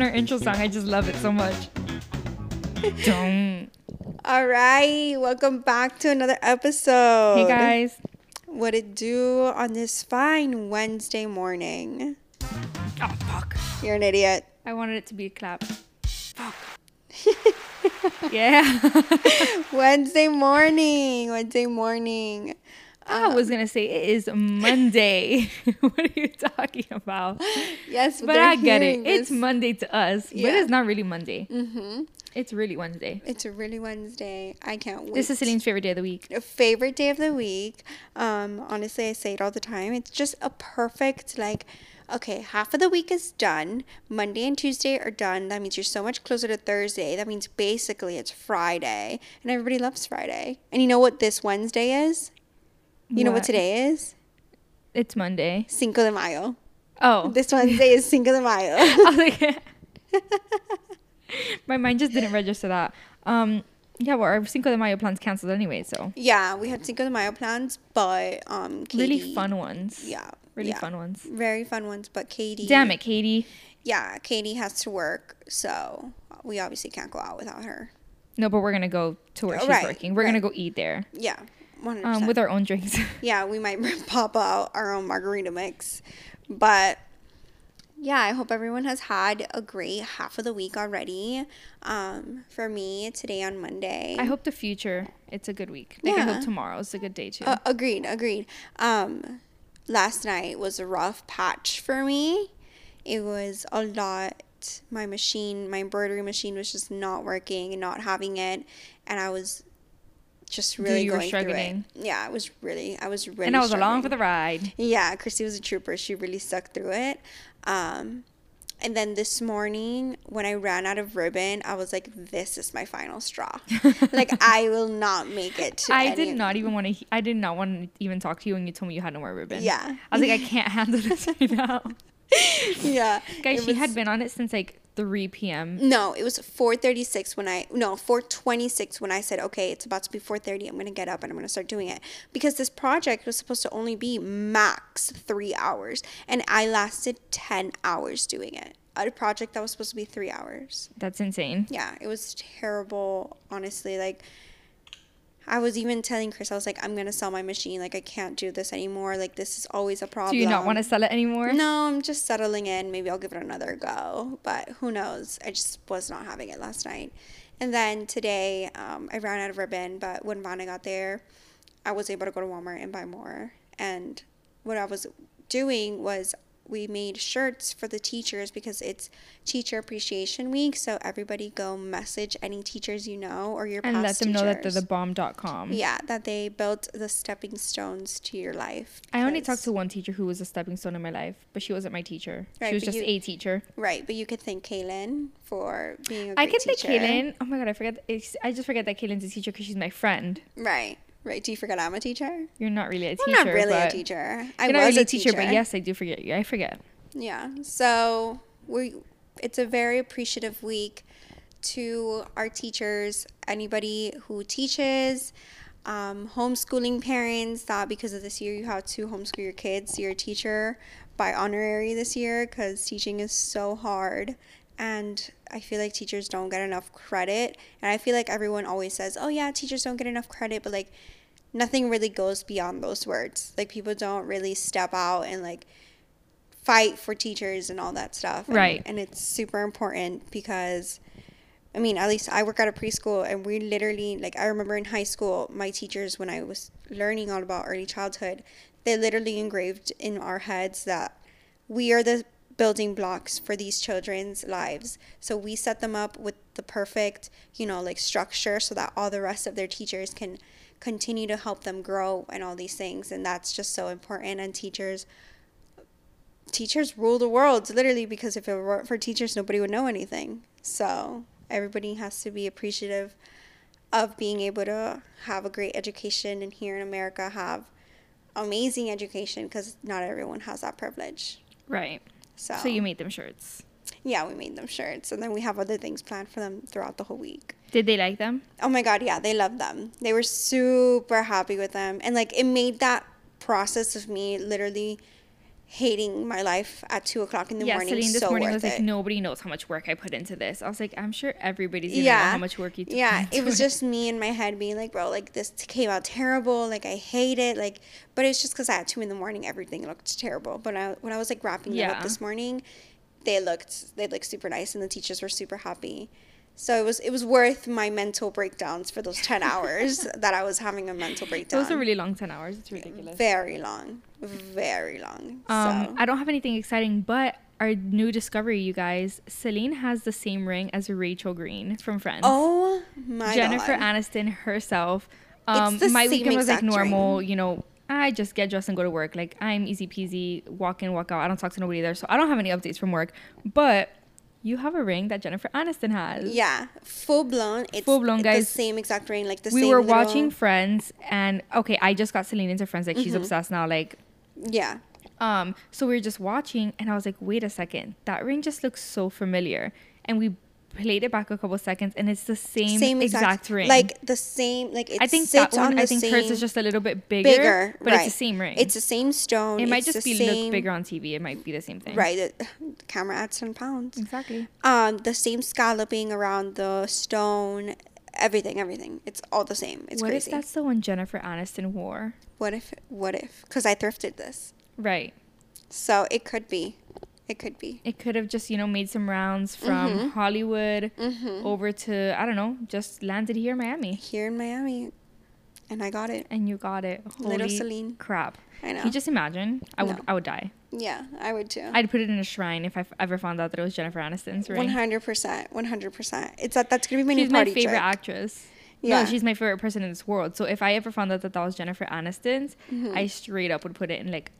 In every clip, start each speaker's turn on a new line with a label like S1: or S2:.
S1: even our intro song. I just love it so much. Don't.
S2: All right, welcome back to another episode.
S1: Hey guys.
S2: What it do on this fine Wednesday morning?
S1: Oh fuck.
S2: You're an idiot.
S1: I wanted it to be a clap. Fuck. yeah.
S2: Wednesday morning. Wednesday morning.
S1: I was gonna say it is Monday. what are you talking about?
S2: Yes,
S1: But
S2: they're
S1: I get it.
S2: hearing
S1: It's. Monday to us, but it's not really Monday.
S2: Mhm.
S1: It's really Wednesday.
S2: It's a really Wednesday. I can't wait.
S1: This is Celine's favorite day of the week.
S2: favorite day of the week. Um, honestly, I say it all the time. It's just a perfect like. Okay, half of the week is done. Monday and Tuesday are done. That means you're so much closer to Thursday. That means basically it's Friday, and everybody loves Friday. And you know what this Wednesday is? You know what
S1: What?
S2: today is?
S1: It's Monday.
S2: Cinco de Mayo.
S1: Oh.
S2: This Wednesday is Cinco de Mayo.
S1: I was like, my mind just didn't register that. Um, yeah, well, our Cinco de Mayo plans canceled anyway, so
S2: yeah, we had Cinco de Mayo plans, but um, Katie,
S1: really fun ones.
S2: Yeah,
S1: really
S2: yeah.
S1: fun ones.
S2: very fun ones. But Katie,
S1: Damn it, Katie.
S2: yeah, Katie has to work, so we obviously can't go out without her.
S1: No, but we're gonna go to where she's
S2: Right,
S1: working. We're gonna
S2: right.
S1: go eat there,
S2: Yeah,
S1: um, with our own drinks.
S2: Yeah, we might pop out our own margarita mix, but yeah, I hope everyone has had a great half of the week already. Um, for me, today on Monday.
S1: I hope the future it's a good week. Like I
S2: Yeah.
S1: hope tomorrow's a good day too.
S2: Uh, agreed, agreed. Um, last night was a rough patch for me. It was a lot. My machine, my embroidery machine, was just not working and not having it, and I was just really
S1: you were
S2: going through
S1: struggling.
S2: it. Yeah, I was really, I was really.
S1: and I was along for the ride.
S2: Yeah, Christy was a trooper. She really stuck through it. Um, and then this morning, when I ran out of ribbon, I was like, "This is my final straw. like, I will not make it." To
S1: I did not even want to. I did not want to even talk to you when you told me you had no more ribbon.
S2: Yeah.
S1: I was like, I can't handle this right now.
S2: Yeah,
S1: Guys, she
S2: was-
S1: had been on it since like 3 p.m.
S2: No, it was 4:36 when I no 4:26 when I said, "Okay, it's about to be 4:30. I'm gonna get up and I'm gonna start doing it." Because this project was supposed to only be max three hours, and I lasted 10 hours doing it. A project that was supposed to be three hours.
S1: That's insane.
S2: yeah, it was terrible, honestly. Like, I was even telling Chris, I was like, I'm gonna sell my machine. Like, I can't do this anymore. Like, this is always a problem.
S1: Do you not want to sell it anymore?
S2: No, I'm just settling in. Maybe I'll give it another go, but who knows? I just was not having it last night. And then today, um, I ran out of ribbon, but when Vanna got there, I was able to go to Walmart and buy more. And what I was doing was we made shirts for the teachers because it's Teacher Appreciation Week. So everybody go message any teachers you know or your
S1: And
S2: past
S1: let them know that they're the bomb.com.
S2: yeah, that they built the stepping stones to your life.
S1: I only talked to one teacher who was a stepping stone in my life, but she wasn't my teacher.
S2: Right,
S1: she was just
S2: you-
S1: a teacher.
S2: Right, but you could thank Kaylin for being a
S1: I
S2: great i
S1: can thank. Kaylin. Oh my god, I forget. I just forget that Kaylin's a teacher because she's my friend.
S2: Right, right. Do you forget I'm a teacher?
S1: You're not really a teacher.
S2: I'm not really a teacher. I was
S1: not really
S2: a
S1: a teacher, but yes, I do forget you. I forget.
S2: Yeah. So we, it's a very appreciative week to our teachers, anybody who teaches, um, homeschooling parents. That because of this year you have to homeschool your kids. You're a teacher by honorary this year because teaching is so hard. And I feel like teachers don't get enough credit. And I feel like everyone always says, oh, yeah, teachers don't get enough credit. But like, nothing really goes beyond those words. Like, people don't really step out and like, fight for teachers and all that stuff. And,
S1: Right.
S2: And it's super important because, I mean, at least I work at a preschool and we literally, like, I remember in high school, my teachers, when I was learning all about early childhood, they literally engraved in our heads that we are the building blocks for these children's lives. So we set them up with the perfect, you know, like structure so that all the rest of their teachers can continue to help them grow and all these things. And that's just so important. And teachers, teachers rule the world literally because if it weren't for teachers nobody would know anything so everybody has to be appreciative of being able to have a great education and here in america have amazing education because not everyone has that privilege
S1: Right.
S2: So,
S1: So you made them shirts.
S2: yeah we made them shirts and then we have other things planned for them throughout the whole week
S1: Did they like them?
S2: Oh my god, yeah, they loved them. They were super happy with them. And like it made that process of me literally hating my life at two o'clock in the
S1: yeah,
S2: morning.
S1: Celine this
S2: so
S1: morning
S2: worth
S1: was like,
S2: it.
S1: nobody knows how much work I put into this. I was like, I'm sure everybody's gonna know how much work you.
S2: Took.
S1: Yeah
S2: it was
S1: into
S2: just me in my head being like bro like this came out terrible like i hate it like but it's just because at two in the morning everything looked terrible but I, when i was like wrapping it
S1: Yeah.
S2: up this morning they looked they looked super nice and the teachers were super happy so it was it was worth my mental breakdowns for those 10 hours that i was having a mental breakdown
S1: Those are really long ten hours. It's ridiculous.
S2: very long very long
S1: Um,
S2: so
S1: I don't have anything exciting, but our new discovery, you guys. Celine has the same ring as Rachel Green from Friends.
S2: oh my god.
S1: Jennifer
S2: god
S1: Aniston herself.
S2: It's
S1: Um,
S2: the
S1: my
S2: same
S1: weekend was like normal, you know. I just get dressed and go to work. Like I'm easy peasy, walk in, walk out. I don't talk to nobody there, so I don't have any updates from work. But you have a ring that Jennifer Aniston has.
S2: yeah full blown it's
S1: Full blown, guys.
S2: the same exact ring like the
S1: we
S2: same We
S1: were
S2: little-
S1: watching Friends, and okay, I just got Celine into Friends. Like she's
S2: Mm-hmm.
S1: obsessed now. Like
S2: yeah
S1: Um, so we were just watching, and I was like, wait a second, that ring just looks so familiar. And we played it back a couple seconds, and it's the same, exact, ring.
S2: Like the same, like
S1: I think that one,
S2: on the
S1: I think
S2: same,
S1: hers is just a little bit bigger,
S2: bigger,
S1: but
S2: right.
S1: it's the same ring.
S2: It's the same stone.
S1: it might just be
S2: same,
S1: look bigger on TV. It might be the same thing.
S2: Right, the, camera adds ten pounds.
S1: Exactly.
S2: Um, the same scalloping around the stone, everything, everything. It's all the same. It's
S1: what
S2: crazy.
S1: if that's the one Jennifer Aniston wore?
S2: what if? What if? Because I thrifted this,
S1: Right.
S2: so it could be. It could be.
S1: It could have just, you know, made some rounds from
S2: Mm-hmm.
S1: Hollywood over to, I don't know, just landed here in Miami.
S2: Here in Miami, and I got it.
S1: And you got it. Holy
S2: Little Celine.
S1: crap.
S2: I know.
S1: Can you just imagine? I would I would die.
S2: yeah, I would too.
S1: I'd put it in a shrine if I f- ever found out that it was Jennifer Aniston's ring.
S2: One hundred percent. One hundred percent. It's that. That's gonna be my
S1: She's
S2: new
S1: my favorite
S2: trick.
S1: actress.
S2: Yeah.
S1: No, she's my favorite person in this world. So if I ever found out that that was Jennifer Aniston's,
S2: Mm-hmm.
S1: I straight up would put it in like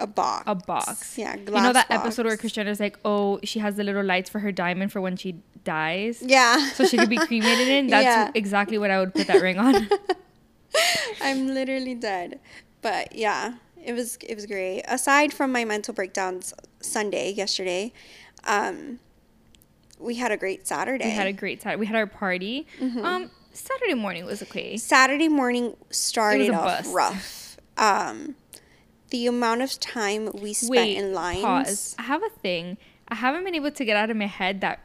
S2: A box.
S1: a box.
S2: Yeah,
S1: You know
S2: glass
S1: that episode where
S2: box.
S1: Jenner's like, oh, she has the little lights for her diamond for when she dies,
S2: Yeah.
S1: so she could be cremated in. That's
S2: Yeah.
S1: exactly what I would put that ring on.
S2: I'm literally dead. But yeah, it was it was great. Aside from my mental breakdowns Sunday yesterday, um, we had a great Saturday.
S1: we had a great time. We had our party.
S2: Mm-hmm.
S1: Um, Saturday morning was okay.
S2: Saturday morning started off
S1: bust.
S2: rough. Um, the amount of time we spent
S1: Wait,
S2: in lines.
S1: pause. I have a thing. I haven't been able to get out of my head that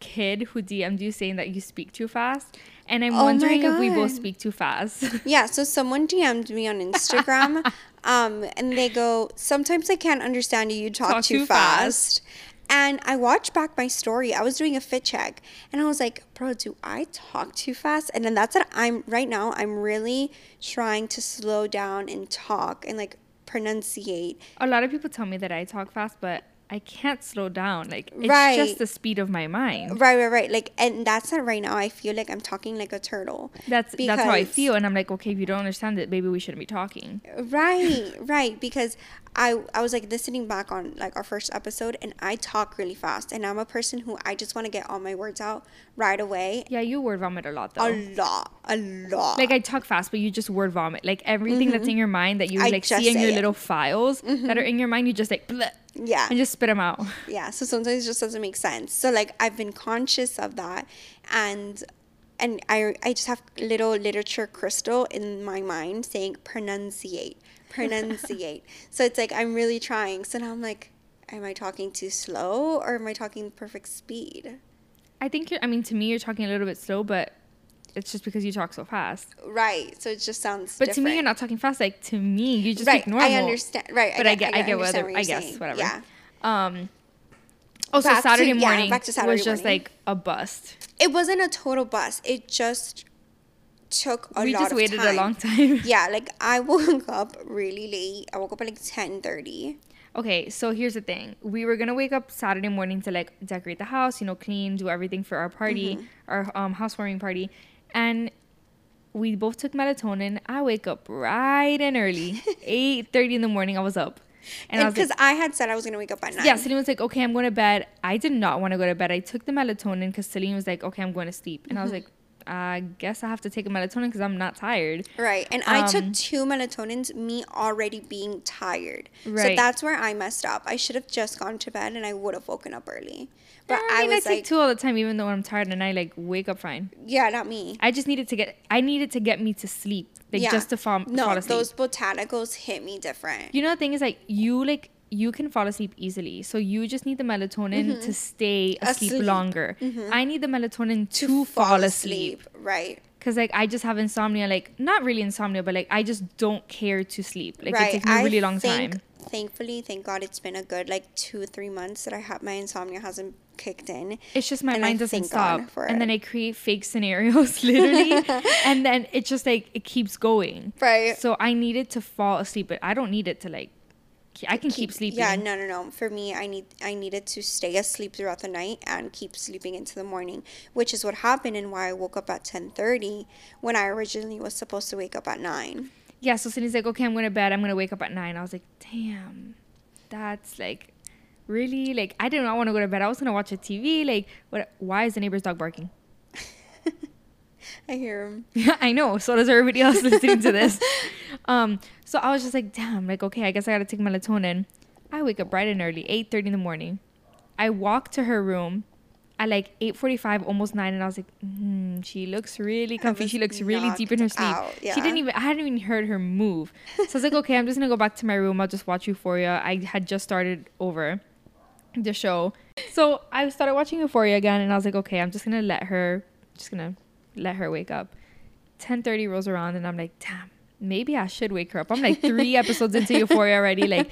S1: kid who DM'd you saying that you speak too fast. And I'm
S2: Oh
S1: wondering if we both speak too fast.
S2: Yeah, so someone DM'd me on Instagram, um, and they go, "Sometimes I can't understand you. You talk,
S1: Talk
S2: too,
S1: too
S2: fast. And I watched back my story. I was doing a fit check, and I was like, "Bro, do I talk too fast?" And then that's what I'm right now. I'm really trying to slow down and talk and like pronunciate.
S1: a lot of people tell me that I talk fast, but I can't slow down. Like it's
S2: Right.
S1: just the speed of my mind.
S2: Right, right, right. Like, and that's not right now. I feel like I'm talking like a turtle.
S1: That's that's how I feel, and I'm like, okay, if you don't understand it, maybe we shouldn't be talking.
S2: Right, right. Because I I was like listening back on like our first episode, and I talk really fast, and I'm a person who I just want to get all my words out right away.
S1: Yeah, you word vomit a lot though.
S2: A lot, a lot.
S1: like I talk fast, but you just word vomit. Like everything that's mm-hmm. in your mind that you
S2: I
S1: like see in your
S2: it.
S1: little files mm-hmm. that are in your mind, you just like bleh,
S2: yeah,
S1: and just spit them out.
S2: yeah. So sometimes it just doesn't make sense. So like I've been conscious of that, and and I I just have little literature crystal in my mind saying pronunciate, pronunciate. so it's like I'm really trying. So now I'm like, am I talking too slow or am I talking perfect speed?
S1: I think you're. I mean, to me, you're talking a little bit slow, but it's just because you talk so fast.
S2: Right. So it just sounds.
S1: But to me, you're not talking fast. Like to me, you just
S2: right.
S1: normal.
S2: I understand. Right.
S1: But I get, I get,
S2: understand
S1: whether,
S2: what
S1: I guess,
S2: saying.
S1: whatever.
S2: Yeah.
S1: Um. Oh, so
S2: Back to-
S1: Saturday
S2: yeah,
S1: morning
S2: back to Saturday
S1: was just
S2: morning.
S1: like a bust.
S2: It wasn't a total bust. It just took a
S1: we
S2: lot
S1: just waited a long time.
S2: Yeah. Like I woke up really late. I woke up at like ten thirty.
S1: Okay, so here's the thing. We were gonna wake up Saturday morning to like decorate the house, you know, clean, do everything for our party,
S2: Mm-hmm.
S1: our um, housewarming party, and we both took melatonin. I wake up right and early, eight thirty in the morning. I was up, and, I
S2: Because
S1: like,
S2: I had said I was gonna wake up at nine.
S1: yeah. Celine was like, okay, I'm going to bed. I did not want to go to bed. I took the melatonin because Celine was like, okay, I'm going to sleep, and I was
S2: Mm-hmm.
S1: like, I guess I have to take a melatonin because I'm not tired.
S2: Right. And I took
S1: Um,
S2: two melatonins, me already being tired. So that's where I messed up. I should have just gone to bed and I would have woken up early. But
S1: I,
S2: I,
S1: mean, I,
S2: was
S1: take
S2: like,
S1: two all the time, even though I'm tired, and I like wake up fine.
S2: yeah, not me.
S1: I just needed to get. I needed to get me to sleep, like
S2: yeah.
S1: just to fall,
S2: no,
S1: fall asleep.
S2: those botanicals hit me different.
S1: you know the thing is like you like you can fall asleep easily. So you just need the melatonin to mm-hmm. stay asleep,
S2: Asleep.
S1: longer. Mm-hmm. I need the melatonin to, fall, asleep.
S2: Right.
S1: Cause like I just have insomnia, like not really insomnia, but like I just don't care to sleep. Like
S2: right.
S1: it takes me a
S2: I
S1: really long
S2: think-
S1: time.
S2: Thankfully, thank God, it's been a good like two three months that I have my insomnia hasn't kicked in.
S1: It's just my
S2: and I
S1: mind doesn't stop,
S2: for
S1: and then. I create fake scenarios, literally, and then it just like it keeps going.
S2: Right.
S1: So I need it to fall asleep, but I don't need it to like. I can keep, sleeping.
S2: Yeah, no, no, no. For me, I need I needed to stay asleep throughout the night and keep sleeping into the morning, which is what happened and why I woke up at ten thirty when I originally was supposed to wake up at nine.
S1: Yeah, so Cindy's like, okay, I'm going to bed. I'm going to wake up at nine. I was like, damn, that's like really like I did not want to go to bed. I was going to watch a TV. Like, what? Why is the neighbor's dog barking?
S2: I hear him.
S1: Yeah, I know. So does everybody else listening to this. Um, so I was just like, damn, like okay, I guess I gotta take melatonin. I wake up bright and early, eight thirty in the morning. I walk to her room at like eight forty five, almost nine, and I was like, mm, she looks really comfy. She looks really deep in her sleep.
S2: out,
S1: She didn't even. I hadn't even heard her move. So I was like, okay, I'm just gonna go back to my room. I'll just watch Euphoria. I had just started over the show, so I started watching Euphoria again, and I was like, okay, I'm just gonna let her, just gonna let her wake up. 10:30 rolls around, and I'm like, damn. Maybe I should wake her up. I'm like three episodes into Euphoria already. Like,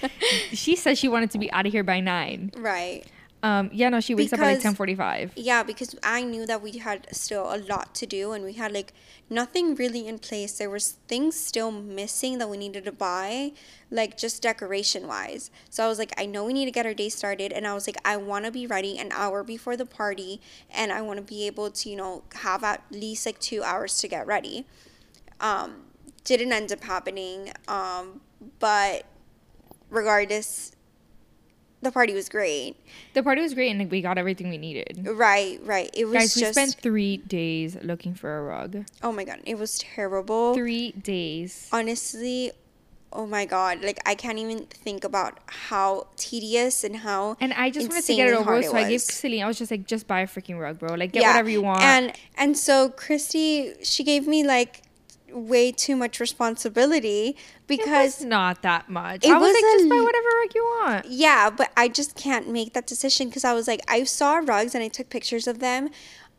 S1: she said she wanted to be out of here by nine.
S2: Right.
S1: Um, yeah, no, she wakes up at like 10:45.
S2: Yeah, because I knew that we had still a lot to do and we had like nothing really in place. There was things still missing that we needed to buy, like just decoration wise. So I was like, I know we need to get our day started and I was like, I want to be ready an hour before the party and I want to be able to, you know, have at least like 2 hours to get ready. Um didn't end up happening. Um but regardless the party was great.
S1: The party was great, and we got everything we needed.
S2: Right, right. It was
S1: Guys, we spent three days looking for a rug.
S2: Oh my god, it was terrible.
S1: Three days.
S2: Honestly, oh my god, like I can't even think about how tedious and how
S1: And I just wanted to get it over. So I gave. Celine, I was just like, just buy a freaking rug, bro. Like, get whatever you want.
S2: And and so Christy, she gave me like way too much responsibility
S1: it
S2: because
S1: not that much.
S2: It
S1: I was,
S2: was
S1: like, just buy whatever rug you want.
S2: yeah, but I just can't make that decision because I was like, I saw rugs and I took pictures of them.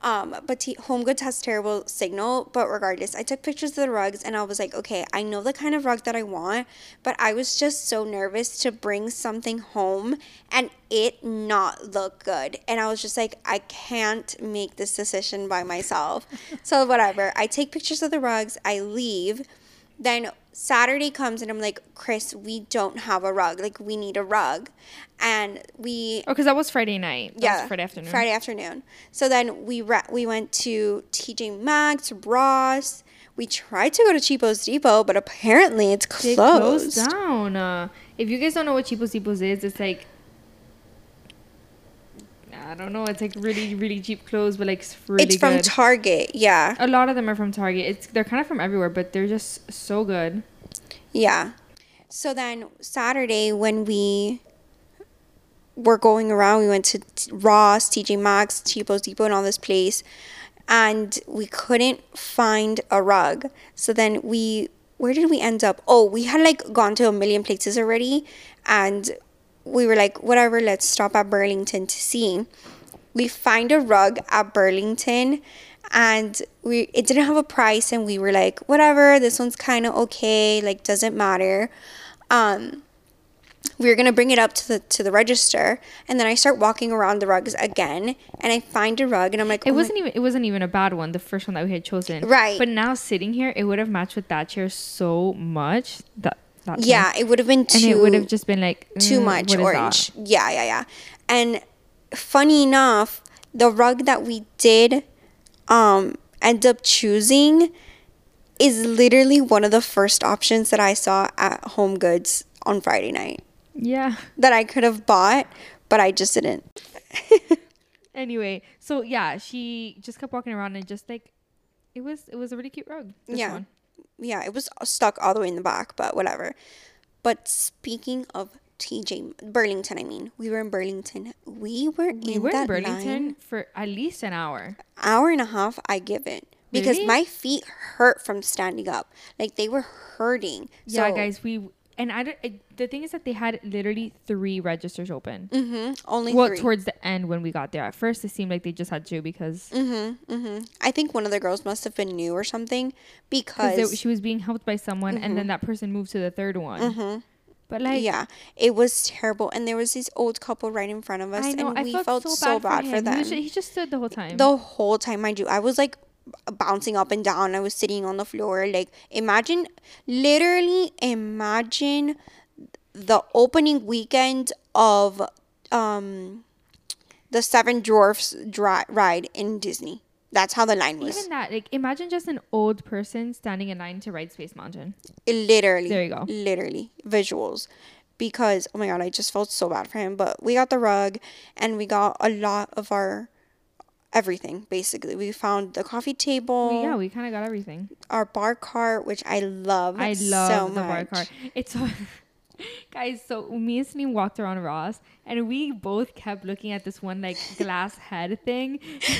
S2: Um, but T- Home Goods has terrible signal. But regardless, I took pictures of the rugs and I was like, okay, I know the kind of rug that I want, but I was just so nervous to bring something home and it not look good. And I was just like, I can't make this decision by myself. so whatever. I take pictures of the rugs. I leave. Then Saturday comes and I'm like, Chris, we don't have a rug. Like we need a rug. And we
S1: Oh, because that was Friday night. That
S2: yeah,
S1: Friday afternoon.
S2: Friday afternoon. So then we ra- we went to TJ Maxx, Ross. We tried to go to Cheapos Depot, but apparently it's closed.
S1: closed down. Uh, if you guys don't know what Cheapos Depot is, it's like I don't know. It's like really, really cheap clothes, but like it's really
S2: it's from
S1: good.
S2: Target. Yeah,
S1: a lot of them are from Target. It's they're kind of from everywhere, but they're just so good.
S2: yeah. So then Saturday when we were going around, we went to t- Ross, TJ Maxx, Cheapos Depot, and all this place, and we couldn't find a rug. So then we, where did we end up? Oh, we had like gone to a million places already, and we were like, whatever, let's stop at Burlington to see. We find a rug at Burlington and we it didn't have a price and we were like, whatever, this one's kind of okay, like doesn't matter. Um we were gonna bring it up to the to the register, and then I start walking around the rugs again, and I find a rug, and I'm like,
S1: It
S2: oh my-
S1: wasn't even it wasn't even a bad one. The first one that we had chosen,
S2: Right.
S1: But now sitting here, it would have matched with that chair so much that
S2: yeah, it would have been too
S1: and it would have just been like
S2: too
S1: mm,
S2: much orange. Yeah, yeah, yeah. And funny enough, the rug that we did um end up choosing is literally one of the first options that I saw at Home Goods on Friday night
S1: Yeah.
S2: that I could have bought, but I just didn't.
S1: Anyway, so yeah, she just kept walking around and just like it was it was a really cute rug. This
S2: Yeah.
S1: one.
S2: Yeah, it was stuck all the way in the back, but whatever. But speaking of TJ Burlington, I mean, we were in Burlington. We were
S1: We
S2: in
S1: were in Burlington
S2: line
S1: for at least an hour.
S2: hour and a half. I give it because
S1: Really?
S2: my feet hurt from standing up. Like they were hurting.
S1: yeah,
S2: So,
S1: guys, we and I, don't- I the thing is that they had literally three registers open.
S2: Mm-hmm. Only
S1: Well,
S2: three.
S1: towards the end when we got there. At first, it seemed like they just had two because
S2: mm-hmm. Mm-hmm. I think one of the girls must have been new or something
S1: because she was being helped by someone, and then that person moved to the third one.
S2: Mhm.
S1: But like,
S2: yeah, it was terrible. And there was this old couple right in front of us,
S1: know
S2: and we
S1: felt,
S2: felt, so, bad, for,
S1: him.
S2: them.
S1: He, was ju- he just stood the whole time.
S2: the whole time, mind you, I was like bouncing up and down. I was sitting on the floor. Like, imagine, literally, imagine the opening weekend of um the Seven Dwarfs dri- ride in Disney. That's how the line was.
S1: Even that, like, imagine just an old person standing in line to ride Space Mountain.
S2: literally.
S1: There you go.
S2: Literally visuals. Because oh my god, I just felt so bad for him. But we got the rug and we got a lot of our everything basically. We found the coffee table,
S1: We- yeah, we kind of got everything.
S2: our bar cart, which I love.
S1: I
S2: so
S1: love the bar
S2: much.
S1: cart. It's so. Guys, so me and Celine walked around Ross, and we both kept looking at this one like glass head thing.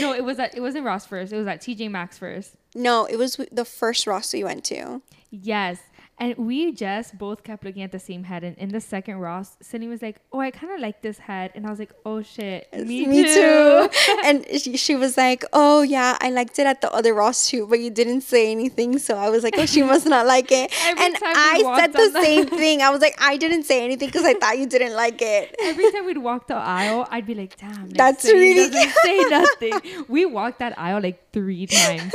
S1: no, it was at it wasn't Ross first. It was at TJ Maxx first.
S2: No, it was the first Ross we went to.
S1: Yes. And we just both kept looking at the same head. And in the second Ross, Celine was like, Oh, I kind of like this head. And I was like, Oh shit. Me, too.
S2: and she, she was like, "Oh yeah, I liked it at the other Ross too, but you didn't say anything." So I was like, "Oh, she must not like it." And I said the
S1: the-
S2: same thing. I was like, "I didn't say anything because I thought you didn't like it."
S1: Every time we'd walk the aisle, I'd be like, damn,
S2: That's really
S1: doesn't say nothing. We walked that aisle like three times.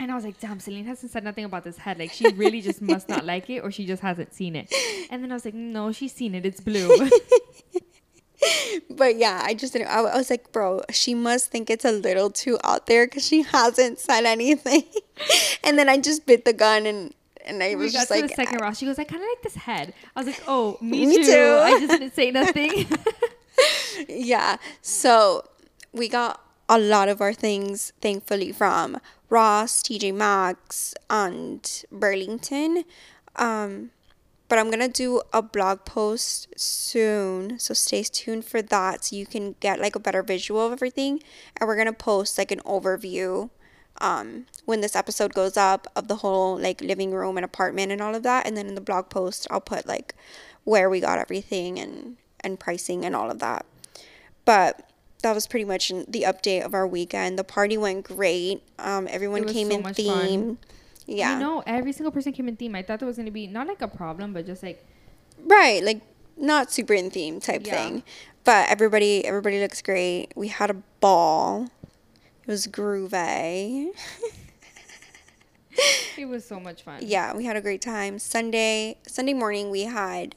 S1: And I was like, damn, Celine hasn't said nothing about this head. Like, she really just must not like it or she just hasn't seen it. And then I was like, no, she's seen it. It's blue.
S2: But yeah, I just didn't. I, was like, bro, she must think it's a little too out there because she hasn't said anything. and then I just bit the gun and and I
S1: we
S2: was
S1: got
S2: just
S1: to
S2: like,
S1: the second Ross. She goes, I kind of like this head. I was like, oh, me,
S2: Me
S1: too.
S2: too.
S1: I just didn't say nothing.
S2: yeah. So we got a lot of our things, thankfully, from Ross, TJ Maxx, and Burlington. Um, but I'm gonna do a blog post soon, so stay tuned for that, so you can get like a better visual of everything. And we're gonna post like an overview um when this episode goes up of the whole like living room and apartment and all of that and then in the blog post I'll put like where we got everything and and pricing and all of that but that was pretty much the update of our weekend. The party went great. Um everyone came
S1: so
S2: in theme. Yeah.
S1: You know, every single person came in theme. I thought that was going to be not like a problem, but just like,
S2: right like not super in theme type
S1: Yeah.
S2: thing. But everybody everybody looks great. We had a ball. It was groovy.
S1: It was so much fun.
S2: yeah we had a great time. Sunday sunday morning we had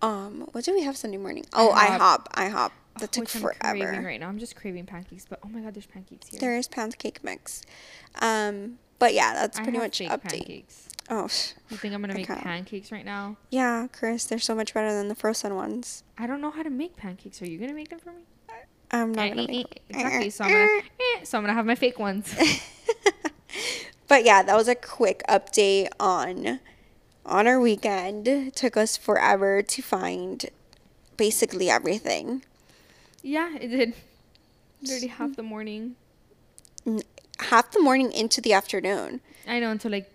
S2: um what did we have sunday morning? Oh
S1: IHOP.
S2: ihop ihop that took
S1: Which I'm
S2: forever
S1: craving right now. I'm just craving pancakes, but oh my god, there's pancakes here.
S2: there is pancake mix um but yeah that's
S1: I
S2: pretty
S1: have
S2: much
S1: fake
S2: update
S1: pancakes.
S2: oh
S1: You think I'm gonna make pancakes right now?
S2: yeah chris they're so much better than the frozen ones
S1: I don't know how to make pancakes. Are you gonna make them for me?
S2: i'm not
S1: Eh,
S2: gonna
S1: eh,
S2: make
S1: eh, exactly. So I'm gonna, so I'm gonna have my fake ones.
S2: but yeah that was a quick update on on our weekend it took us forever to find basically everything
S1: yeah, it did. Literally half mm. the morning.
S2: half the morning into the afternoon
S1: I know until like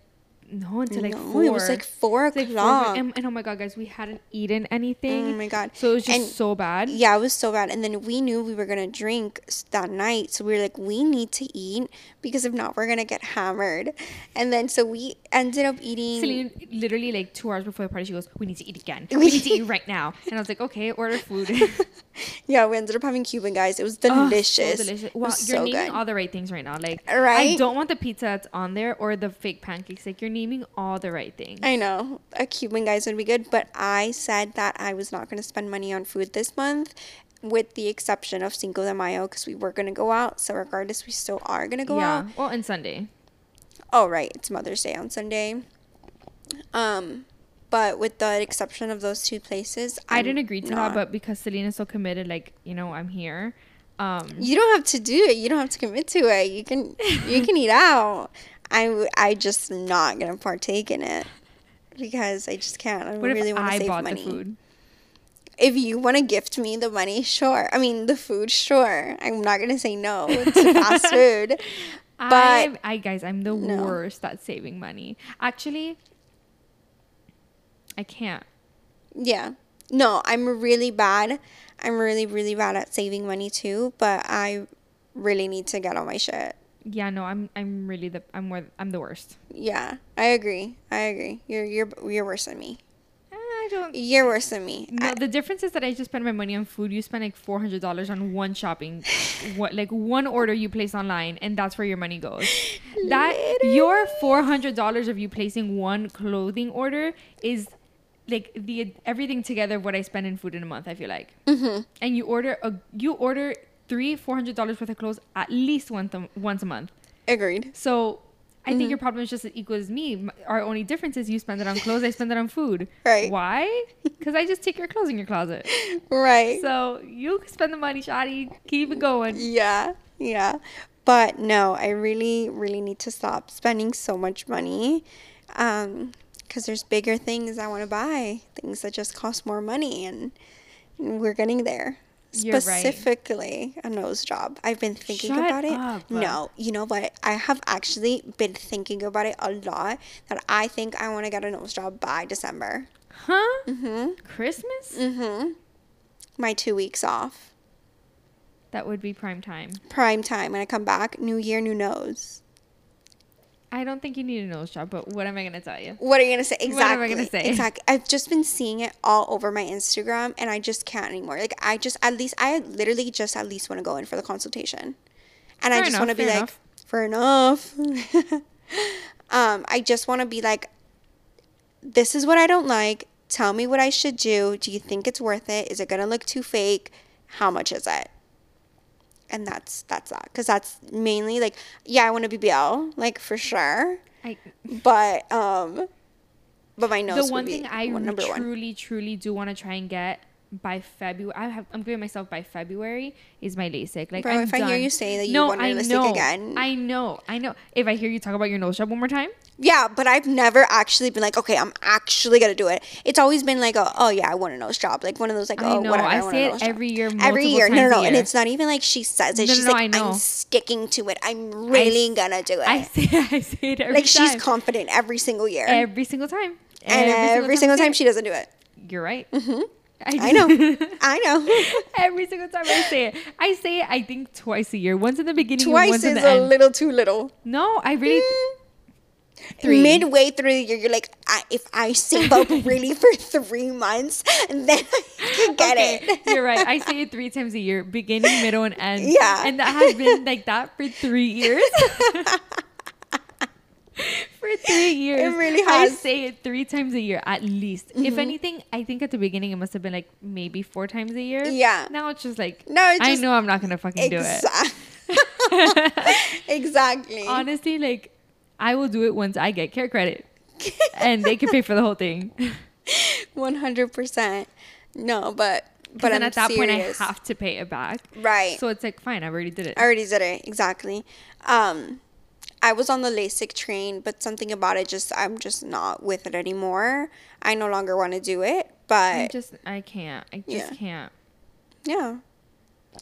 S1: no until like
S2: No,
S1: four.
S2: it was like four
S1: It's like four,
S2: o'clock
S1: and, and oh my god, guys, we hadn't eaten anything.
S2: oh my god
S1: So it was just
S2: And-
S1: so bad.
S2: Yeah, it was so bad. And then we knew we were gonna drink that night, so we were like, we need to eat because if not, we're gonna get hammered. And then so we ended up eating.
S1: Celine, literally like two hours before the party, she goes, "We need to eat again. We- need to eat right now." And I was like, "Okay, order food."
S2: yeah, we ended up having Cuban guys. It was
S1: Oh, so
S2: delicious.
S1: delicious.
S2: It was
S1: you're
S2: so
S1: naming
S2: good.
S1: all the right things right now. Like, I don't want the pizza that's on there or the fake pancakes. Like, you're naming all the right things.
S2: I know a Cuban guys would be good, but I said that I was not gonna spend money on food this month. With the exception of Cinco de Mayo, because we were gonna go out. So regardless, we still are gonna go out.
S1: yeah. Well, and Sunday.
S2: Oh right, it's Mother's Day on Sunday. Um, but with the exception of those two places,
S1: I
S2: I'm
S1: didn't agree to
S2: not.
S1: that, but because Selena's so committed, like you know, I'm here. Um,
S2: you don't have to do it. You don't have to commit to it. You can you can eat out. I I just not gonna partake in it because I just can't. I
S1: what
S2: really want to save
S1: bought
S2: money.
S1: the food?
S2: If you want to gift me the money, sure. I mean the food, sure. I'm not gonna say no to fast food.
S1: I, I guys, I'm the
S2: No.
S1: worst at saving money. Actually, I can't.
S2: Yeah. No, I'm really bad. I'm really, really bad at saving money too, but I really need to get on my shit.
S1: Yeah, no, I'm I'm really the I'm more I'm the worst.
S2: Yeah, I agree. I agree. You're you're you're worse than me.
S1: I don't.
S2: You're worse than me.
S1: No,
S2: I-
S1: the difference is that I just spend my money on food. You spend like four hundred dollars on one shopping, what like one order you place online, and that's where your money goes. That your four hundred dollars of you placing one clothing order is like the everything together of what I spend in food in a month. I feel like,
S2: Mhm.
S1: and you order a you order three four hundred dollars worth of clothes at least once a, once a month.
S2: Agreed.
S1: So. I
S2: Mm-hmm.
S1: think your problem is just as equal as me. Our only difference is you spend it on clothes, I spend it on food.
S2: Right.
S1: Why? Because I just take your clothes in your closet.
S2: Right.
S1: So you spend the money, Shotty. Keep it going.
S2: Yeah, yeah. But no, I really, really need to stop spending so much money. Um, because there's bigger things I want to buy, things that just cost more money, and we're getting there.
S1: You're right.
S2: Specifically, a nose job. I've been thinking
S1: Shut
S2: about it. No, you know what? I have actually been thinking about it a lot. That I think I want to get a nose job by December.
S1: Huh?
S2: Mhm.
S1: Christmas?
S2: Mhm. My two weeks off,
S1: That would be prime time.
S2: prime time. When I come back, New Year, new nose.
S1: I don't think you need a nose job, but what am I gonna tell you?
S2: What are you gonna say? Exactly.
S1: What am I gonna say?
S2: Exactly. I've just been seeing it all over my Instagram, and I just can't anymore. Like I just at least I literally just at least want to go in for the consultation, and I just want to be
S1: fair
S2: like, for enough. um, I just want to be like, this is what I don't like. Tell me what I should do. Do you think it's worth it? Is it gonna look too fake? How much is it? And that's that's that because that's mainly like yeah I want to BBL like for sure.
S1: I
S2: but um but my nose
S1: the one thing I
S2: number one.
S1: truly, truly do want to try and get by February. I have I'm giving myself by February is my LASIK. Like
S2: Bro,
S1: I'm
S2: if I hear
S1: done.
S2: you say that you
S1: no,
S2: want
S1: I
S2: realistic
S1: know,
S2: again-
S1: I know, I know. If I hear you talk about your nose job one more time,
S2: yeah but I've never actually been like okay I'm actually gonna do it it's always been like a, oh yeah I want a nose job like one of those like
S1: I
S2: oh
S1: know,
S2: whatever
S1: I
S2: want
S1: say it every year,
S2: every year no no no and it's not even like she says it
S1: No,
S2: she's
S1: no,
S2: like
S1: I know.
S2: I'm sticking to it I'm really gonna do it
S1: I say I say it every
S2: like
S1: time.
S2: she's confident every single year
S1: every single time.
S2: and every single
S1: I say
S2: time she doesn't do it
S1: You're right. Mm-hmm.
S2: I know I know
S1: Every single time I say it, I say it. I think twice a year. Once in the beginning, and
S2: twice
S1: once
S2: is
S1: in
S2: a
S1: end.
S2: little too little
S1: no, I really.
S2: Mm.
S1: Three.
S2: midway through the year, you're like, I, if I save up really for three months, then I can get
S1: okay,
S2: it.
S1: you're right. I say it three times a year, beginning, middle, and end.
S2: Yeah.
S1: and that has been like that for three years. For three years, It
S2: really
S1: I
S2: has. Mm-hmm.
S1: say it three times a year at least. If anything, I think at the beginning it must have been like maybe four times a year.
S2: Yeah.
S1: Now it's just like
S2: No,
S1: I know I'm not gonna fucking do it.
S2: Exactly.
S1: Honestly, like I will do it once I get care credit, and they can pay for the whole thing.
S2: One hundred percent. No, but
S1: But then
S2: I'm
S1: at that point, I have to pay it back.
S2: Right.
S1: So it's like fine, I already did it.
S2: I already did it exactly. Um, I was on the LASIK train, but something about it just I'm just not with it anymore. I no longer want to do it, but I
S1: just I can't. I just
S2: Yeah.
S1: can't.
S2: yeah,
S1: I'm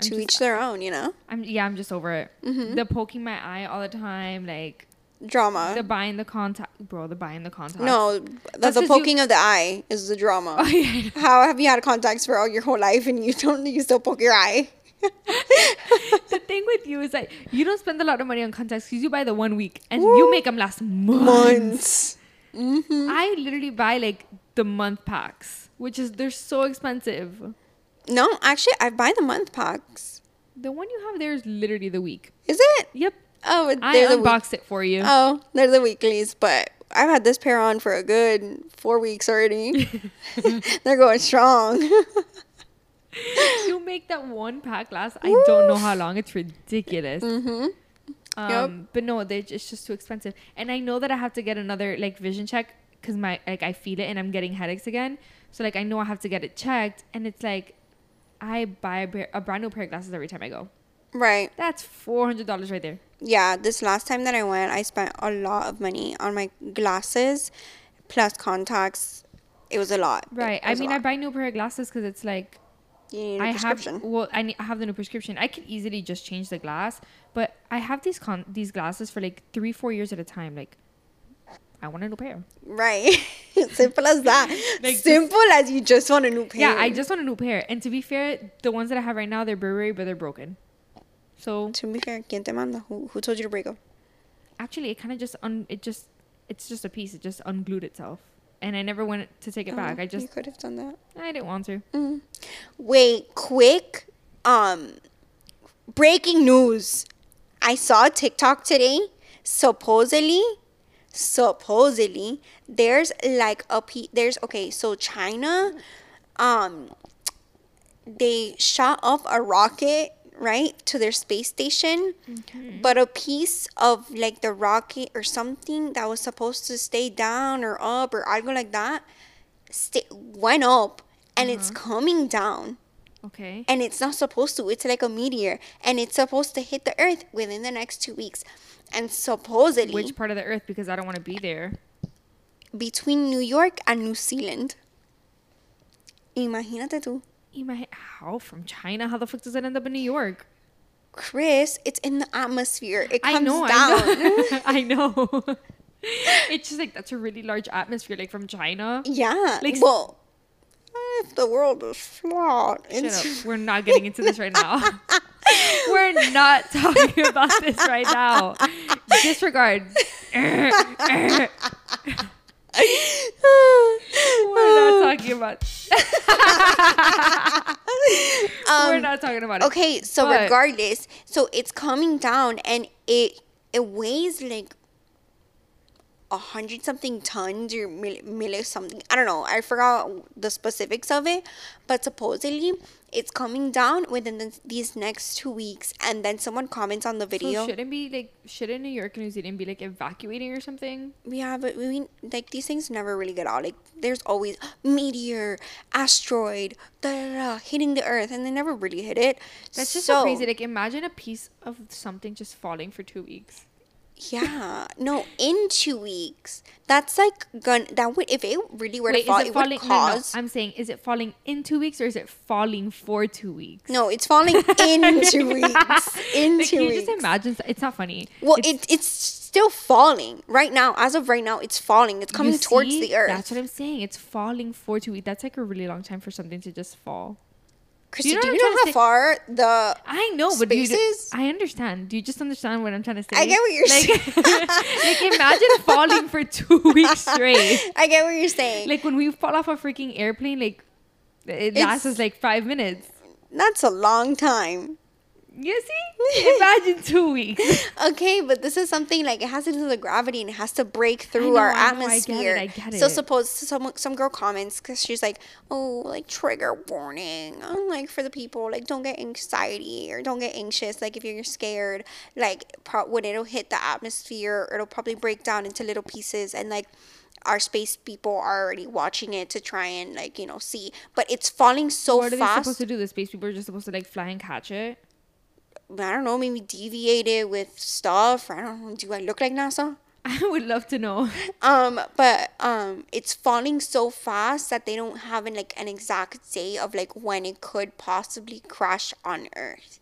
S2: to
S1: just-
S2: each their own, you know.
S1: I'm yeah. I'm just over it.
S2: Mm-hmm.
S1: The poking my eye all the time, like
S2: Drama.
S1: the buying the contact, bro. The buying the contact.
S2: no, the,
S1: That's
S2: the
S1: 'cause you-
S2: poking of the eye is the drama.
S1: Oh, yeah.
S2: How have you had contacts for all your whole life and you don't you still poke your eye?
S1: the thing with you is that you don't spend a lot of money on contacts because you buy the one week and you make them last months.
S2: Months. hmm
S1: I literally buy like the month packs, which is they're so expensive.
S2: No, actually, I buy the month packs.
S1: The one you have there is literally the week.
S2: Is it?
S1: Yep.
S2: Oh,
S1: I
S2: they're the week-
S1: unboxed it for you.
S2: Oh, they're the weeklies, but I've had this pair on for a good four weeks already. they're going strong.
S1: You make that one pack last. I don't know how long. It's ridiculous.
S2: mm-hmm.
S1: Um, but no, they, it's just too expensive. And I know that I have to get another like vision check because my like I feel it and I'm getting headaches again. So like I know I have to get it checked, and it's like I buy a, pair, a brand new pair of glasses every time I go.
S2: Right.
S1: That's four hundred dollars right there.
S2: Yeah, this last time that I went, I spent a lot of money on my glasses plus contacts. It was a lot.
S1: Right. I mean, I buy new pair of glasses because it's like
S2: You need a
S1: I have well, I, need, I have the new prescription. I could easily just change the glass, but I have these con these glasses for like three, four years at a time. Like, I want a new pair.
S2: Right. Simple as that.
S1: Like,
S2: Simple as you just want a new pair.
S1: Yeah, I just want a new pair. And to be fair, the ones that I have right now, they're Burberry, but they're broken. So
S2: To be fair, ¿quién te manda? Who, who told you to break up?
S1: actually, it kind of just un it just it's just a piece. It just unglued itself, and I never went to take it back.
S2: Oh,
S1: I just
S2: You could have done that.
S1: I didn't want to.
S2: Mm. Wait, quick. Um, breaking news. I saw TikTok today. Supposedly, supposedly, there's like a pe- there's okay. So China, um, they shot off a rocket right to their space station, but a piece of like the rocket or something that was supposed to stay down or up or algo like that, went up and it's uh-huh. coming down
S1: Okay.
S2: and it's not supposed to. It's like a meteor, and it's supposed to hit the Earth within the next two weeks. And supposedly,
S1: Which part of the earth? Because I don't want to be there.
S2: between New York and New Zealand. Imagínate tú,
S1: Ima- How from China? How the fuck does it end up in New York?
S2: Chris. It's in the atmosphere. It comes
S1: I know.
S2: down.
S1: I know. I know. it's just like that's a really large atmosphere, like from China.
S2: yeah.
S1: Like-
S2: well, if the world is flat,
S1: Shut up. We're not getting into this right now. We're not talking about this right now. Disregard. We're not talking about. We're
S2: Um,
S1: not talking about it.
S2: Okay, so
S1: But-
S2: regardless, so it's coming down and it it weighs like a hundred something tons or mil, milli something. I don't know. I forgot the specifics of it, but supposedly it's coming down within the, these next two weeks. And then someone comments on the video.
S1: So shouldn't be like shouldn't New York and New Zealand be like evacuating or something?
S2: Yeah, but we mean like these things never really get out. Like there's always meteor, asteroid, da da da, hitting the Earth, and they never really hit it.
S1: That's just so crazy. Like imagine a piece of something just falling for two weeks.
S2: Yeah, no, in two weeks. That's like gun. That would if it really were
S1: Wait,
S2: to fall,
S1: is
S2: it,
S1: it falling?
S2: would
S1: No, no,
S2: cause.
S1: I'm saying, is it falling in two weeks or is it falling for two weeks?
S2: No, it's falling in two weeks. In
S1: Like,
S2: two
S1: can you
S2: weeks.
S1: just imagine? It's not funny.
S2: well,
S1: It's-
S2: it, it's still falling right now. As of right now, it's falling. It's coming towards the earth.
S1: That's what I'm saying. It's falling for two weeks. That's like a really long time for something to just fall.
S2: Christy,
S1: know
S2: do you know how
S1: say?
S2: far the
S1: I know, but you,
S2: Spaces?
S1: I understand. Do you just understand what I'm trying to say?
S2: I get what you're
S1: like, like imagine falling for two weeks straight.
S2: I get what you're saying.
S1: Like when we fall off a freaking airplane, like it
S2: It's-
S1: lasts us like five minutes.
S2: That's a long time.
S1: You see? Imagine two weeks.
S2: Okay, but this is something like it has to do with the gravity and it has to break through
S1: know,
S2: our
S1: I know, I get it,
S2: atmosphere.
S1: I get
S2: So
S1: it.
S2: suppose some some girl comments because she's like, oh, like trigger warning, I'm like for the people like don't get anxiety or don't get anxious. Like if you're scared, like pro- when it'll hit the atmosphere, it'll probably break down into little pieces and like. Our space people are already watching it to try and like you know see, but it's falling so
S1: what are they
S2: fast.
S1: supposed to do? The space people are just supposed to like fly and catch it.
S2: I don't know, maybe deviate it with stuff. I don't know. Do I look like NASA?
S1: I would love to know.
S2: Um, but um, it's falling so fast that they don't have an, like an exact day of like when it could possibly crash on Earth,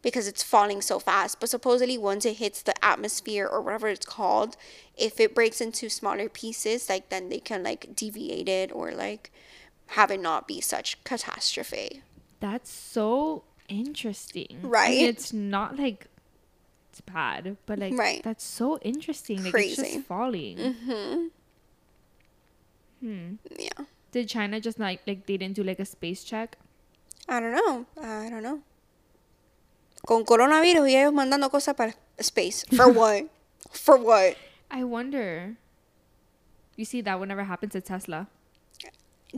S2: because it's falling so fast. But supposedly, once it hits the atmosphere or whatever it's called, if it breaks into smaller pieces, like then they can like deviate it or like have it not be such catastrophe.
S1: That's so interesting. I mean,
S2: Right?
S1: it's not like it's bad, but like
S2: Right.
S1: that's so interesting. Like it's
S2: Crazy.
S1: just falling.
S2: Mm-hmm.
S1: Hmm.
S2: Yeah.
S1: Did China just like like they didn't do like a space check?
S2: I don't know. I don't know. Con coronavirus y ellos mandando cosas para space. For what? For what?
S1: I wonder. You see, that would never happen to Tesla.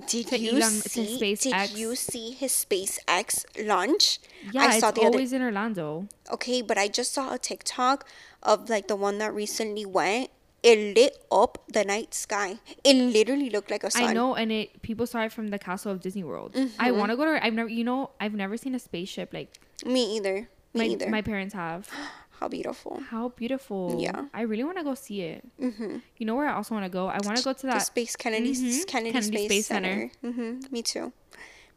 S2: Did
S1: To
S2: you
S1: Elon-
S2: see?
S1: SpaceX.
S2: Did you see his SpaceX launch?
S1: Yeah,
S2: I
S1: it's
S2: saw the other.
S1: always in Orlando.
S2: Okay, but I just saw a TikTok of like the one that recently went. It lit up the night sky. It literally looked like a sun.
S1: I know, and it people saw it from the castle of Disney World. I
S2: Mm-hmm.
S1: want to go to. I've never, you know, I've never seen a spaceship like
S2: Me either. Me
S1: my
S2: either.
S1: my parents have.
S2: How beautiful.
S1: How beautiful!
S2: Yeah.
S1: I really want to go see it.
S2: Mm-hmm.
S1: You know where I also want to go? I want to go to
S2: The
S1: that.
S2: Space Kennedy
S1: Mhm.
S2: Kennedy,
S1: Kennedy
S2: Space,
S1: Space
S2: Center.
S1: Center.
S2: Mm-hmm. Me too.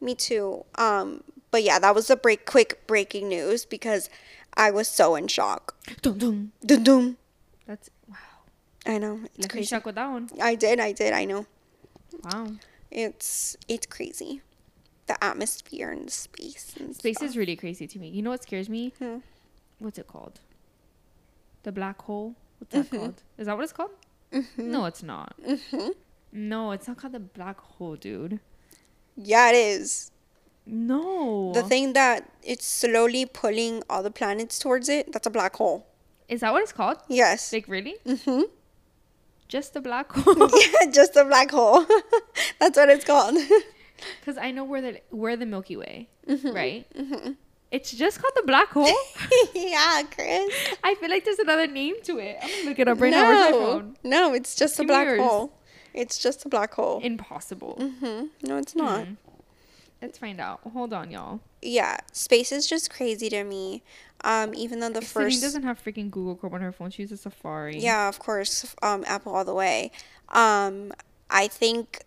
S2: Me too. Um, but yeah, that was the break quick breaking news because I was so in shock.
S1: Dun, dun.
S2: Dun dun.
S1: That's wow.
S2: I know. It's
S1: Left
S2: crazy.
S1: shocked with that one.
S2: I did, I did, I know.
S1: Wow.
S2: It's it's crazy. The atmosphere and space and
S1: Space
S2: stuff.
S1: is really crazy to me. You know what scares me?
S2: Hmm.
S1: What's it called? The black hole. What's that
S2: Mm-hmm.
S1: called? Is that what it's called? No, it's not. No, it's not called the black hole, dude.
S2: Yeah, it is.
S1: No.
S2: The thing that it's slowly pulling all the planets towards it, that's a black hole.
S1: Is that what it's called?
S2: Yes.
S1: Like really?
S2: Mm-hmm.
S1: Just the black hole?
S2: yeah, just a black hole. that's what it's called.
S1: Because I know where the where the Milky Way,
S2: Mm-hmm.
S1: right? It's just called the black hole.
S2: yeah, Chris.
S1: I feel like there's another name to it. I'm gonna look it up right now. Where's my
S2: no,
S1: phone?
S2: no, it's just a
S1: Give me
S2: black
S1: yours.
S2: hole. It's just a black hole.
S1: Impossible.
S2: hmm No, it's not.
S1: Hmm. Let's find out. Hold on, y'all.
S2: Yeah, space is just crazy to me. Um, even though the
S1: Celine
S2: first,
S1: doesn't have freaking Google Chrome on her phone. She uses Safari.
S2: yeah, of course, um, Apple all the way. Um, I think,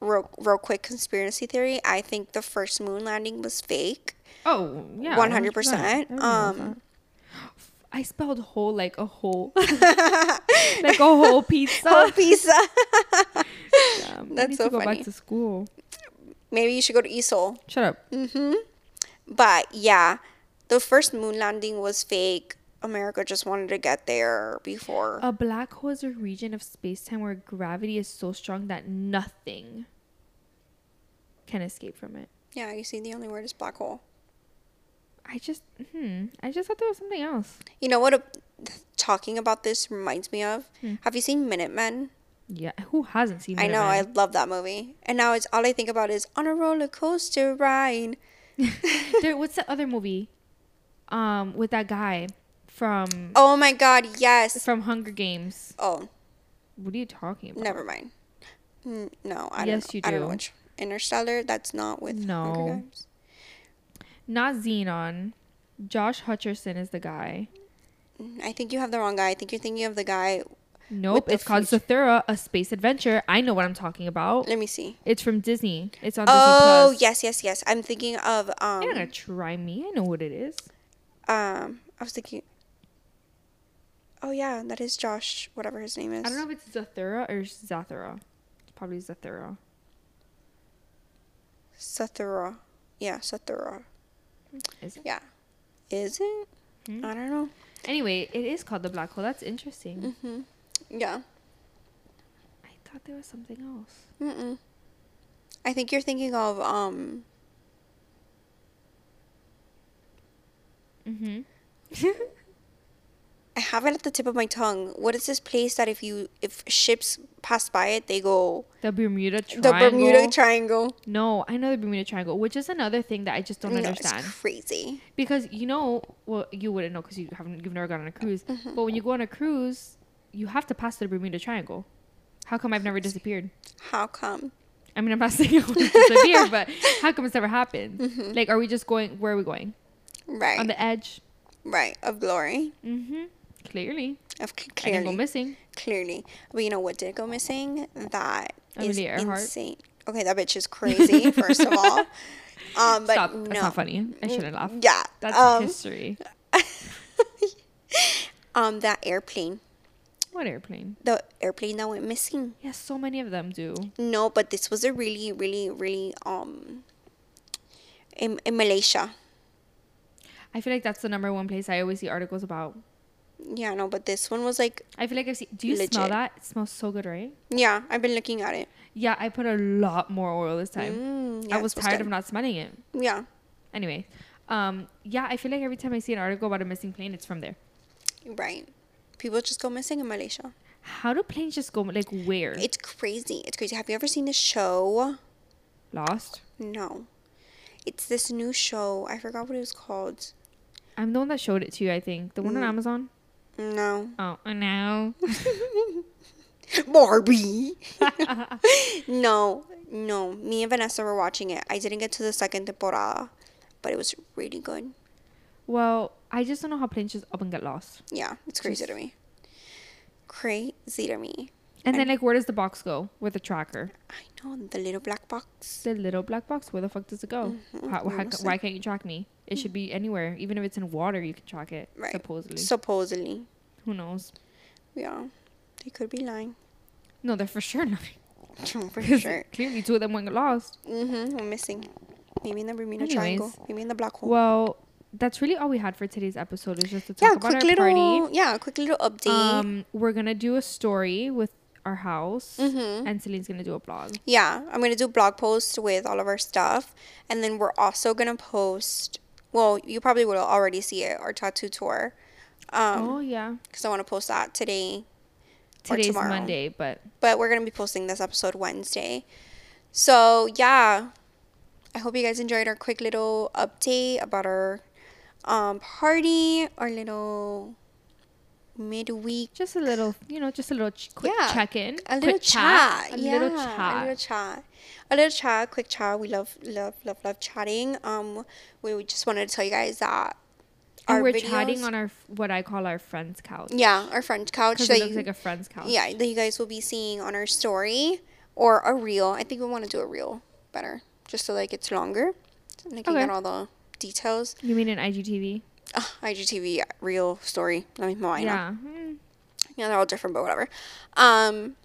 S2: real, real quick conspiracy theory. I think the first moon landing was fake.
S1: Oh, yeah.
S2: 100%.
S1: Everybody knows
S2: Um.
S1: I spelled whole like a whole, like a whole pizza.
S2: Whole pizza.
S1: I
S2: That's so
S1: to go
S2: funny.
S1: back to school.
S2: Maybe you should go to ESOL.
S1: Shut up.
S2: Mm-hmm. But yeah, the first moon landing was fake. America just wanted to get there before.
S1: A black hole is a region of space-time where gravity is so strong that nothing can escape from it.
S2: yeah, you see, the only word is black hole.
S1: I just, hmm, I just thought there was something else.
S2: You know what? A, talking about this reminds me of.
S1: Hmm.
S2: Have you seen Minutemen?
S1: Yeah, who hasn't seen?
S2: I know, I love that movie. And now it's all I think about is on a roller coaster ride.
S1: there, what's the other movie? Um, with that guy from
S2: Oh my god, yes.
S1: from Hunger Games.
S2: Oh,
S1: What are you talking about?
S2: never mind. No, I
S1: Yes,
S2: don't
S1: you
S2: know. I don't know which. Interstellar, that's not with Hunger Games.
S1: Not Xenon. Josh Hutcherson is the guy.
S2: I think you have the wrong guy. I think you're thinking of the guy.
S1: Nope,
S2: the
S1: it's called
S2: future-
S1: Zathura, a space adventure. I know what I'm talking about.
S2: Let me see.
S1: It's from Disney. It's on
S2: Oh,
S1: Disney Plus.
S2: yes, yes, yes. I'm thinking of um
S1: You're not gonna try me. I know what it is.
S2: um I was thinking Oh yeah, that is Josh, whatever his name is.
S1: I don't know if it's Zathura or Zathura. It's probably Zathura.
S2: Sathura. Yeah, Sathura.
S1: Is it?
S2: Yeah. Is it?
S1: Hmm.
S2: I don't know.
S1: Anyway, it is called the black hole. That's interesting.
S2: Mhm. Yeah.
S1: I thought there was something else.
S2: Mm-mm. I think you're thinking of um
S1: Mm-hmm.
S2: I have it at the tip of my tongue. What is this place that if you if ships pass by it, they go
S1: The Bermuda Triangle.
S2: the Bermuda Triangle.
S1: No, I know the Bermuda Triangle, which is another thing that I just don't
S2: No,
S1: understand.
S2: It's crazy.
S1: Because you know, well, you wouldn't know because you haven't, you've never gone on a cruise.
S2: Mm-hmm.
S1: But when you go on a cruise, you have to pass the Bermuda Triangle. How come I've never disappeared?
S2: How come?
S1: I mean, I'm not saying I want to disappear, but how come it's never happened?
S2: Mm-hmm.
S1: Like, are we just going? Where are we going?
S2: Right.
S1: On the edge.
S2: right. Of glory.
S1: Mm-hmm. Clearly,
S2: Of cl-
S1: I didn't go missing.
S2: Clearly. But you know what did go missing? That is insane. Okay, that bitch is crazy, first of all. Um, but
S1: Stop.
S2: no.
S1: That's not funny. I shouldn't laugh.
S2: Yeah.
S1: That's
S2: um,
S1: history.
S2: um, that airplane.
S1: What airplane?
S2: The airplane that went missing.
S1: Yes, so many of them do.
S2: No, but this was a really, really, really um in, in Malaysia.
S1: I feel like that's the number one place I always see articles about.
S2: Yeah, no, but this one was like
S1: I feel like I've seen. Do you smell that? It smells so good, right?
S2: yeah, I've been looking at it.
S1: Yeah, I put a lot more oil this time.
S2: Mm, yeah,
S1: I was tired
S2: good.
S1: of not smelling it.
S2: Yeah,
S1: Anyway, um, yeah, I feel like every time I see an article about a missing plane, it's from there.
S2: right. People just go missing in Malaysia.
S1: How do planes just go like where?
S2: It's crazy. It's crazy. Have you ever seen the show?
S1: Lost.
S2: No. It's this new show. I forgot what it was called.
S1: I'm the one that showed it to you. I think the one on
S2: Mm.
S1: Amazon.
S2: No.
S1: Oh, oh no.
S2: Barbie. no, no. Me and Vanessa were watching it. I didn't get to the second temporada, but it was really good.
S1: well, I just don't know how planes just up and get lost.
S2: Yeah, it's crazy to me. Crazy to me.
S1: And then like where does the box go with the tracker?
S2: I know the little black box.
S1: The little black box. Where the fuck does it go?
S2: Mhm,
S1: How, how, why can't you track me? It should be anywhere, even if it's in water. You can track it.
S2: Right.
S1: Supposedly.
S2: Supposedly,
S1: Who knows?
S2: yeah, they could be lying.
S1: No, they're for sure not.
S2: For sure.
S1: Clearly, two of them went lost.
S2: Mm-hmm. I'm missing. Maybe in the Bermuda
S1: Anyways.
S2: Triangle. Maybe in the black hole.
S1: Well, that's really all we had for today's episode. Is just to talk
S2: yeah,
S1: about
S2: quick
S1: our
S2: little.
S1: party.
S2: Yeah, quick little update.
S1: Um, we're gonna do a story with our house,
S2: Mhm.
S1: and Celine's gonna do a blog.
S2: Yeah, I'm gonna do blog posts with all of our stuff, and then we're also gonna post. Well, you probably will already see it. Our tattoo tour. Um,
S1: oh yeah,
S2: because I want to post that today.
S1: today's
S2: tomorrow.
S1: Monday, but
S2: but we're gonna be posting this episode Wednesday. So yeah, I hope you guys enjoyed our quick little update about our um party, our little midweek
S1: just a little, you know, just a little ch- quick
S2: Yeah,
S1: check-in,
S2: a
S1: quick
S2: little chat,
S1: a
S2: yeah,
S1: little chat.
S2: a little chat, a little chat, quick chat. We love, love, love, love chatting. Um, we we just wanted to tell you guys that
S1: and
S2: our
S1: we're
S2: videos,
S1: chatting on our what I call our friend's couch.
S2: yeah, our friend's couch that
S1: it looks
S2: you,
S1: like a friend's couch.
S2: yeah that you guys will be seeing on our story or a reel. I think we want to do a reel better, just so like it's longer, and I can
S1: Okay.
S2: get all the details.
S1: You mean an IGTV?
S2: Uh, IGTV reel story. I mean, yeah.
S1: Yeah. Mm.
S2: yeah, they're all different, but whatever. Um,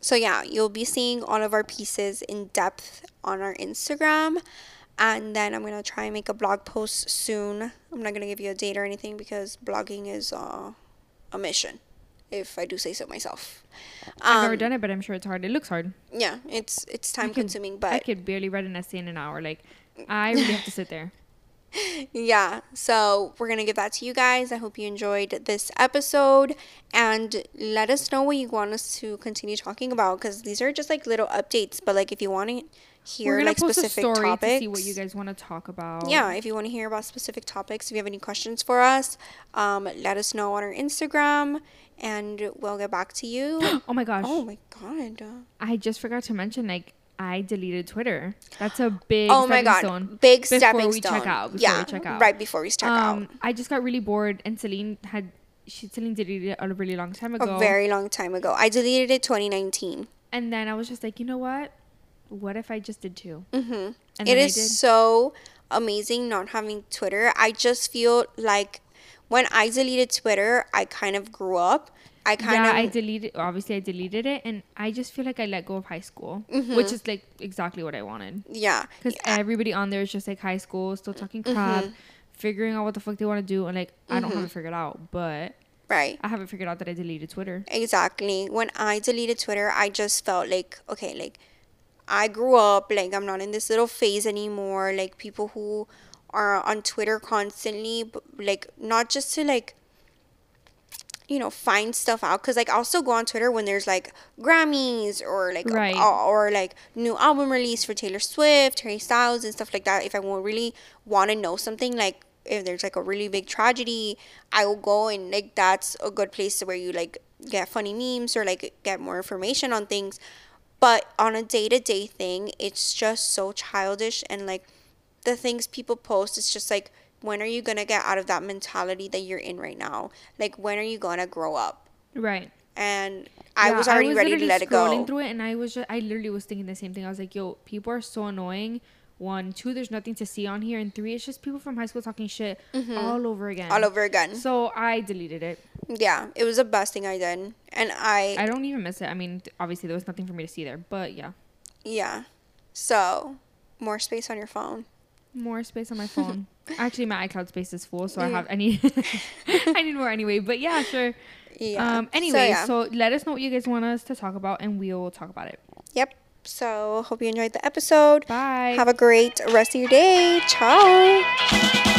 S2: so yeah, you'll be seeing all of our pieces in depth on our Instagram, and then I'm gonna try and make a blog post soon. I'm not gonna give you a date or anything because blogging is uh, a mission, if I do say so myself.
S1: I've never
S2: Um,
S1: done it, but I'm sure it's hard. It looks hard.
S2: Yeah, it's it's time
S1: could-
S2: consuming, but I
S1: could barely write an essay in an hour. Like, I really have to sit there.
S2: Yeah so we're gonna give that to you guys i hope you enjoyed this episode and let us know what you want us to continue talking about because these are just like little updates but like if you want to hear like specific topics
S1: to see what you guys want to talk about.
S2: yeah if you want to hear about specific topics if you have any questions for us um, let us know on our instagram and we'll get back to you
S1: Oh my gosh.
S2: oh my god
S1: I just forgot to mention like I deleted Twitter. That's a big
S2: oh my god big
S1: before
S2: stepping
S1: we check
S2: stone
S1: out, before
S2: yeah
S1: we check out.
S2: right before we check out
S1: Um, I just got really bored, and Celine had she Celine deleted it a really long time ago.
S2: a very long time ago i deleted it 2019
S1: and then I was just like, you know what? What if I just did too?
S2: Mm-hmm.
S1: And
S2: It is so amazing not having Twitter. I just feel like when I deleted Twitter, I kind of grew up. I kind
S1: yeah,
S2: of
S1: I deleted. Obviously, I deleted it, and I just feel like I let go of high school,
S2: Mm-hmm.
S1: which is like exactly what I wanted.
S2: yeah.
S1: Because everybody on there is just like high school, still talking crap,
S2: Mm-hmm.
S1: figuring out what the fuck they want to do, and like I don't have to figure it figured out, but
S2: Right.
S1: I haven't figured out that I deleted Twitter.
S2: Exactly. When I deleted Twitter, I just felt like okay, like I grew up, like I'm not in this little phase anymore. Like people who are on Twitter constantly, like not just to like you know find stuff out because like i'll still go on twitter when there's like grammys or like
S1: Right.
S2: or, or like new album release for taylor swift harry styles and stuff like that if i really want to know something like if there's like a really big tragedy i will go and like that's a good place where you like get funny memes or like get more information on things but on a day-to-day thing it's just so childish and like the things people post it's just like when are you gonna get out of that mentality that you're in right now like when are you gonna grow up
S1: Right.
S2: and i
S1: Yeah,
S2: was already ready to let it go.
S1: scrolling through it, and I was just, I literally was thinking the same thing. I was like, yo, people are so annoying. One, two, there's nothing to see on here, and three, it's just people from high school talking shit all over again.
S2: Mm-hmm. all over again
S1: So I deleted it.
S2: yeah it was the best thing i did and i
S1: I don't even miss it. I mean, obviously there was nothing for me to see there, but yeah,
S2: yeah so more space on your phone
S1: more space on my phone. Actually, my iCloud space is full, so I have any. I need more anyway. But yeah, sure.
S2: yeah
S1: Um. Anyway,
S2: yeah.
S1: so let us know what you guys want us to talk about, and we'll talk about it.
S2: yep so hope you enjoyed the episode
S1: Bye.
S2: have a great rest of your day ciao